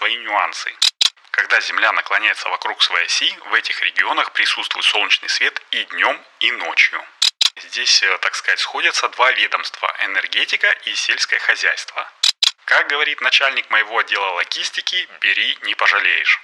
Свои нюансы. Когда Земля наклоняется вокруг своей оси, в этих регионах присутствует солнечный свет и днем, и ночью. Здесь, э, так сказать, сходятся два ведомства – энергетика и сельское хозяйство. Как говорит начальник моего отдела логистики, бери, не пожалеешь.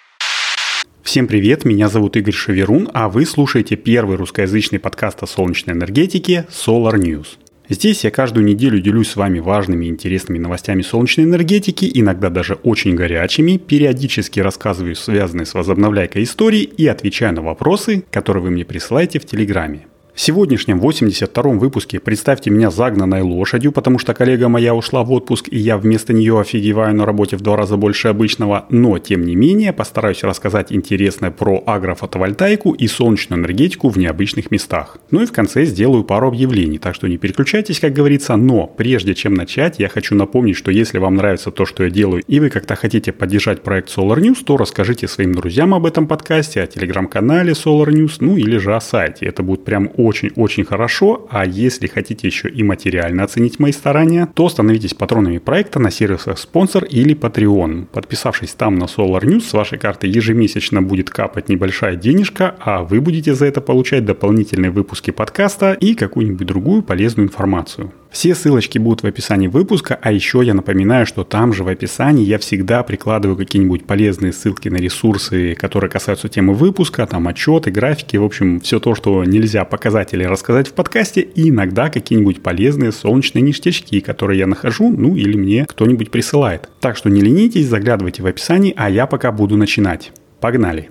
Всем привет, меня зовут Игорь Шаверун, а вы слушаете первый русскоязычный подкаст о солнечной энергетике Solar News. Здесь я каждую неделю делюсь с вами важными и интересными новостями солнечной энергетики, иногда даже очень горячими, периодически рассказываю связанные с возобновляйкой истории и отвечаю на вопросы, которые вы мне присылаете в Телеграме. В сегодняшнем 82-м выпуске представьте меня загнанной лошадью, потому что коллега моя ушла в отпуск, и я вместо нее офигеваю на работе в два раза больше обычного, но тем не менее постараюсь рассказать интересное про агрофотовольтайку и солнечную энергетику в необычных местах. Ну и в конце сделаю пару объявлений, так что не переключайтесь, как говорится, но прежде чем начать, я хочу напомнить, что если вам нравится то, что я делаю, и вы как-то хотите поддержать проект Solar News, то расскажите своим друзьям об этом подкасте, о телеграм-канале Solar News, ну или же о сайте. Это будет прям очень-очень хорошо, а если хотите еще и материально оценить мои старания, то становитесь патронами проекта на сервисах спонсор или Patreon. Подписавшись там на Solar News, с вашей карты ежемесячно будет капать небольшая денежка, а вы будете за это получать дополнительные выпуски подкаста и какую-нибудь другую полезную информацию. Все ссылочки будут в описании выпуска, а еще я напоминаю, что там же в описании я всегда прикладываю какие-нибудь полезные ссылки на ресурсы, которые касаются темы выпуска, там отчеты, графики, в общем, все то, что нельзя показать или рассказать в подкасте, и иногда какие-нибудь полезные солнечные ништячки, которые я нахожу, ну или мне кто-нибудь присылает. Так что не ленитесь, заглядывайте в описание, а я пока буду начинать. Погнали!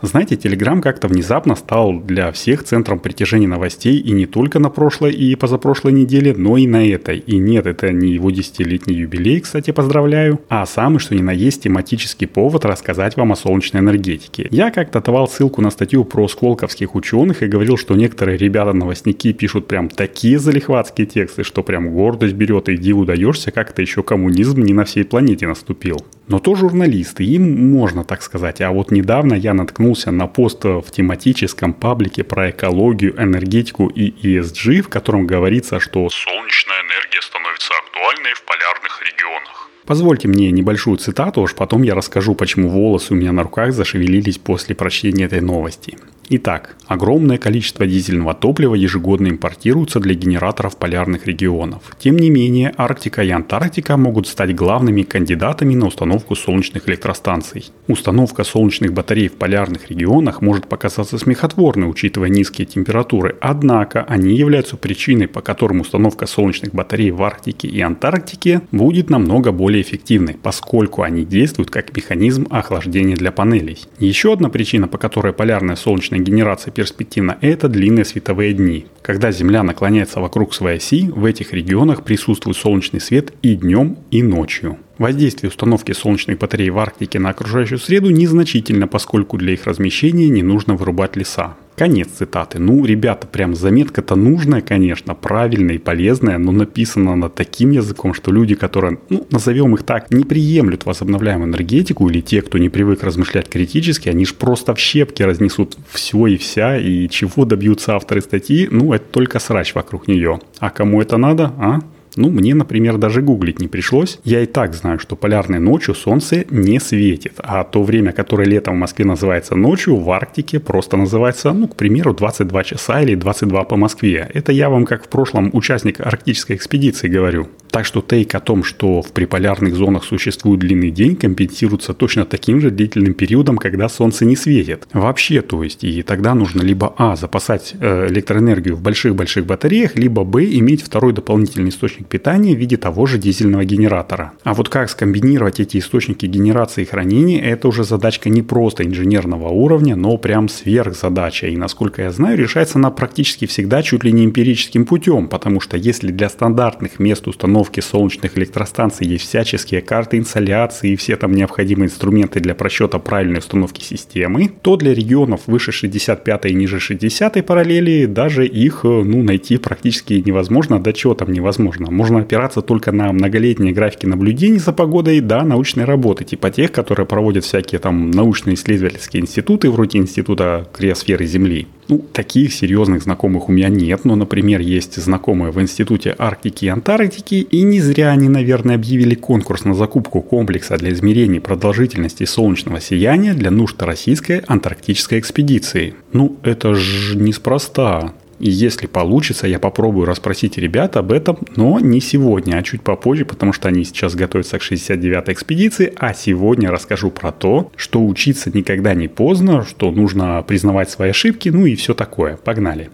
Знаете, Telegram как-то внезапно стал для всех центром притяжения новостей и не только на прошлой и позапрошлой неделе, но и на этой. И нет, это не его десятилетний юбилей, кстати, поздравляю, а самый что ни на есть тематический повод рассказать вам о солнечной энергетике. Я как-то давал ссылку на статью про сколковских ученых и говорил, что некоторые ребята-новостники пишут прям такие залихватские тексты, что прям гордость берет и диву даешься, как это еще коммунизм не на всей планете наступил. Но то журналисты, им можно так сказать. А вот недавно я наткнулся на пост в тематическом паблике про экологию, энергетику и ESG, в котором говорится, что солнечная энергия становится актуальной в полярных регионах. Позвольте мне небольшую цитату, уж потом я расскажу, почему волосы у меня на руках зашевелились после прочтения этой новости. Итак, огромное количество дизельного топлива ежегодно импортируется для генераторов полярных регионов. Тем не менее, Арктика и Антарктика могут стать главными кандидатами на установку солнечных электростанций. Установка солнечных батарей в полярных регионах может показаться смехотворной, учитывая низкие температуры, однако они являются причиной, по которым установка солнечных батарей в Арктике и Антарктике будет намного более эффективной, поскольку они действуют как механизм охлаждения для панелей. Еще одна причина, по которой полярная солнечная солнечной генерации перспективно, это длинные световые дни. Когда Земля наклоняется вокруг своей оси, в этих регионах присутствует солнечный свет и днем, и ночью. Воздействие установки солнечных батарей в Арктике на окружающую среду незначительно, поскольку для их размещения не нужно вырубать леса. Конец цитаты. Ну, ребята, прям заметка-то нужная, конечно, правильная и полезная, но написана она таким языком, что люди, которые, ну, назовем их так, не приемлют возобновляемую энергетику, или те, кто не привык размышлять критически, они же просто в щепки разнесут все и вся, и чего добьются авторы статьи, ну, это только срач вокруг нее. А кому это надо, а? Ну, мне, например, даже гуглить не пришлось. Я и так знаю, что полярной ночью солнце не светит, а то время, которое летом в Москве называется ночью, в Арктике просто называется, ну, к примеру, 22 часа или 22 по Москве. Это я вам, как в прошлом участник арктической экспедиции говорю. Так что тейк о том, что в приполярных зонах существует длинный день, компенсируется точно таким же длительным периодом, когда солнце не светит. Вообще, то есть, и тогда нужно либо А, запасать э, электроэнергию в больших-больших батареях, либо Б, иметь второй дополнительный источник питания в виде того же дизельного генератора. А вот как скомбинировать эти источники генерации и хранения, это уже задачка не просто инженерного уровня, но прям сверхзадача. И насколько я знаю, решается она практически всегда чуть ли не эмпирическим путем, потому что если для стандартных мест установки солнечных электростанций есть всяческие карты инсоляции и все там необходимые инструменты для просчета правильной установки системы, то для регионов выше 65 и ниже 60 параллели даже их ну, найти практически невозможно, да чего там невозможно. Можно опираться только на многолетние графики наблюдений за погодой, да, научной работы, типа тех, которые проводят всякие там научно-исследовательские институты, вроде Института криосферы Земли. Ну, таких серьезных знакомых у меня нет, но, например, есть знакомые в Институте Арктики и Антарктики, и не зря они, наверное, объявили конкурс на закупку комплекса для измерений продолжительности солнечного сияния для нужд российской антарктической экспедиции. Ну, это же неспроста. И если получится, я попробую расспросить ребят об этом, но не сегодня, а чуть попозже, потому что они сейчас готовятся к 69-й экспедиции, а сегодня расскажу про то, что учиться никогда не поздно, что нужно признавать свои ошибки, ну и все такое. Погнали.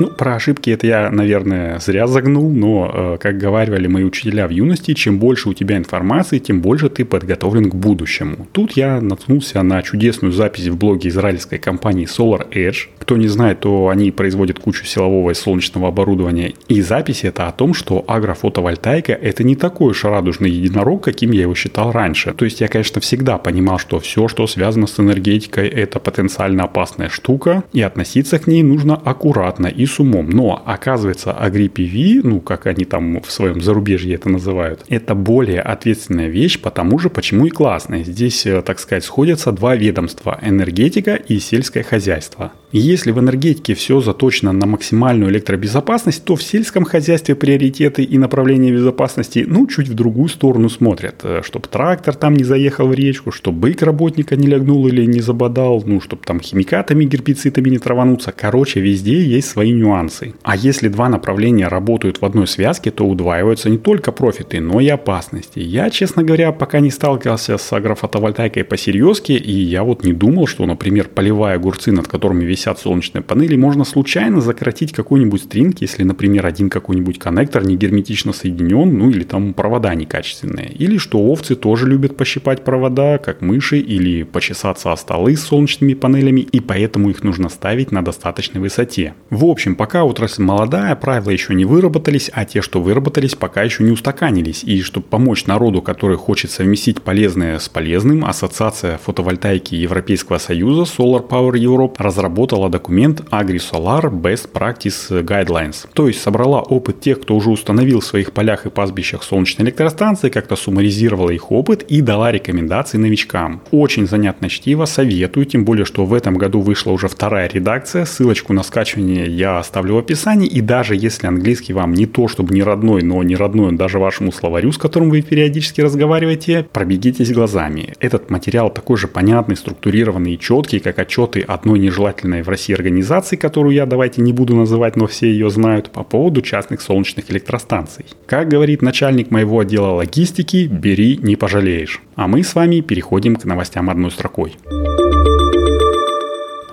Ну, про ошибки это я, наверное, зря загнул, но, э, как говаривали мои учителя в юности, чем больше у тебя информации, тем больше ты подготовлен к будущему. Тут я наткнулся на чудесную запись в блоге израильской компании Solar Edge. Кто не знает, то они производят кучу силового и солнечного оборудования. И запись это о том, что агрофотовольтайка это не такой уж радужный единорог, каким я его считал раньше. То есть я, конечно, всегда понимал, что все, что связано с энергетикой, это потенциально опасная штука, и относиться к ней нужно аккуратно и с умом. Но оказывается, AgriPV, ну как они там в своем зарубежье это называют, это более ответственная вещь, потому же почему и классная. Здесь, э, так сказать, сходятся два ведомства – энергетика и сельское хозяйство. Если в энергетике все заточено на максимальную электробезопасность, то в сельском хозяйстве приоритеты и направления безопасности, ну, чуть в другую сторону смотрят. Э, чтобы трактор там не заехал в речку, чтобы бык работника не лягнул или не забодал, ну, чтобы там химикатами, гербицидами не травануться. Короче, везде есть свои нюансы. А если два направления работают в одной связке, то удваиваются не только профиты, но и опасности. Я, честно говоря, пока не сталкивался с агрофотовольтайкой по-серьезки, и я вот не думал, что, например, поливая огурцы, над которыми висят солнечные панели, можно случайно закоротить какой-нибудь стринг, если, например, один какой-нибудь коннектор не герметично соединен, ну или там провода некачественные. Или что овцы тоже любят пощипать провода, как мыши, или почесаться о столы с солнечными панелями, и поэтому их нужно ставить на достаточной высоте. В общем, общем, пока отрасль молодая, правила еще не выработались, а те, что выработались, пока еще не устаканились. И чтобы помочь народу, который хочет совместить полезное с полезным, Ассоциация фотовольтайки Европейского Союза Solar Power Europe разработала документ AgriSolar Best Practice Guidelines. То есть собрала опыт тех, кто уже установил в своих полях и пастбищах солнечные электростанции, как-то суммаризировала их опыт и дала рекомендации новичкам. Очень занятно чтиво, советую, тем более, что в этом году вышла уже вторая редакция. Ссылочку на скачивание я оставлю в описании. И даже если английский вам не то, чтобы не родной, но не родной он даже вашему словарю, с которым вы периодически разговариваете, пробегитесь глазами. Этот материал такой же понятный, структурированный и четкий, как отчеты одной нежелательной в России организации, которую я давайте не буду называть, но все ее знают, по поводу частных солнечных электростанций. Как говорит начальник моего отдела логистики, бери, не пожалеешь. А мы с вами переходим к новостям одной строкой.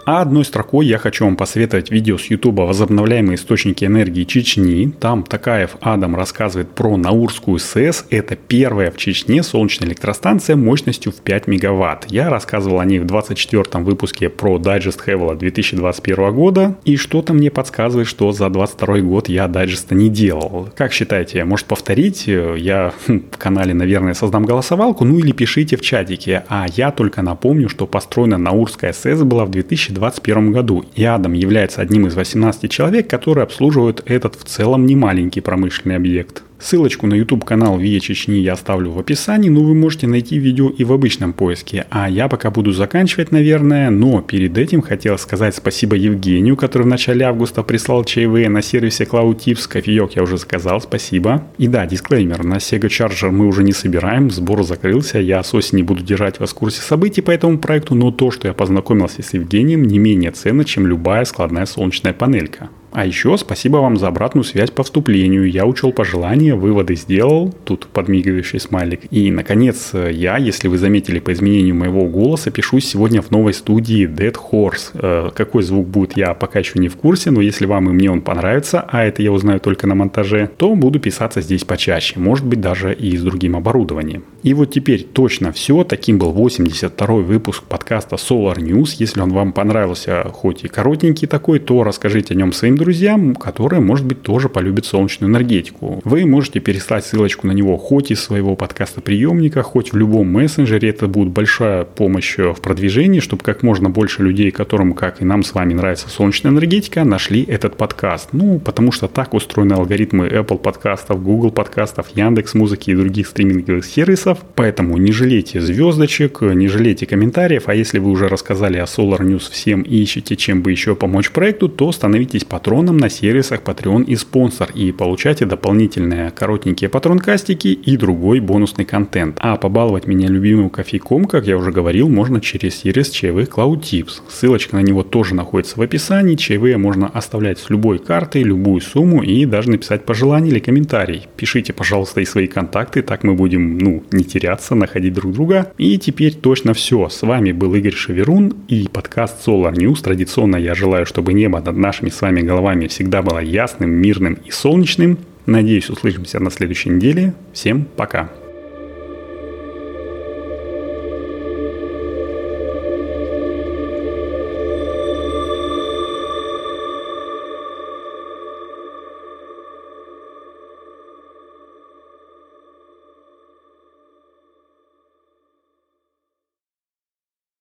А одной строкой я хочу вам посоветовать видео с YouTube «Возобновляемые источники энергии Чечни». Там Такаев Адам рассказывает про Наурскую СЭС. Это первая в Чечне солнечная электростанция мощностью в 5 мегаватт. Я рассказывал о ней в 24 выпуске про дайджест Хевела 2021 года. И что-то мне подсказывает, что за 22 год я дайджеста не делал. Как считаете, может повторить? Я хм, в канале, наверное, создам голосовалку. Ну или пишите в чатике. А я только напомню, что построена Наурская СЭС была в 2000 2021 году, и Адам является одним из 18 человек, которые обслуживают этот в целом немаленький промышленный объект. Ссылочку на YouTube канал Вия Чечни я оставлю в описании, но вы можете найти видео и в обычном поиске. А я пока буду заканчивать, наверное, но перед этим хотел сказать спасибо Евгению, который в начале августа прислал чаевые на сервисе Cloud Tips. Кофеек я уже заказал, спасибо. И да, дисклеймер, на Sega Charger мы уже не собираем, сбор закрылся, я с осени буду держать вас в курсе событий по этому проекту, но то, что я познакомился с Евгением, не менее ценно, чем любая складная солнечная панелька. А еще спасибо вам за обратную связь по вступлению. Я учел пожелания, выводы сделал. Тут подмигивающий смайлик. И, наконец, я, если вы заметили по изменению моего голоса, пишу сегодня в новой студии Dead Horse. Э, какой звук будет, я пока еще не в курсе, но если вам и мне он понравится, а это я узнаю только на монтаже, то буду писаться здесь почаще. Может быть, даже и с другим оборудованием. И вот теперь точно все. Таким был 82 выпуск подкаста Solar News. Если он вам понравился, хоть и коротенький такой, то расскажите о нем своим друзьям, которые, может быть, тоже полюбят солнечную энергетику. Вы можете переслать ссылочку на него хоть из своего подкаста приемника, хоть в любом мессенджере. Это будет большая помощь в продвижении, чтобы как можно больше людей, которым, как и нам с вами, нравится солнечная энергетика, нашли этот подкаст. Ну, потому что так устроены алгоритмы Apple подкастов, Google подкастов, Яндекс музыки и других стриминговых сервисов. Поэтому не жалейте звездочек, не жалейте комментариев, а если вы уже рассказали о Solar News всем и ищете, чем бы еще помочь проекту, то становитесь патроном на сервисах Patreon и спонсор и получайте дополнительные коротенькие патронкастики и другой бонусный контент. А побаловать меня любимым кофейком, как я уже говорил, можно через сервис чаевых Cloud Tips. Ссылочка на него тоже находится в описании. Чаевые можно оставлять с любой картой, любую сумму и даже написать пожелание или комментарий. Пишите, пожалуйста, и свои контакты, так мы будем, ну, не теряться, находить друг друга. И теперь точно все. С вами был Игорь Шеверун и подкаст Solar News. Традиционно я желаю, чтобы небо над нашими с вами головами всегда было ясным, мирным и солнечным. Надеюсь, услышимся на следующей неделе. Всем пока.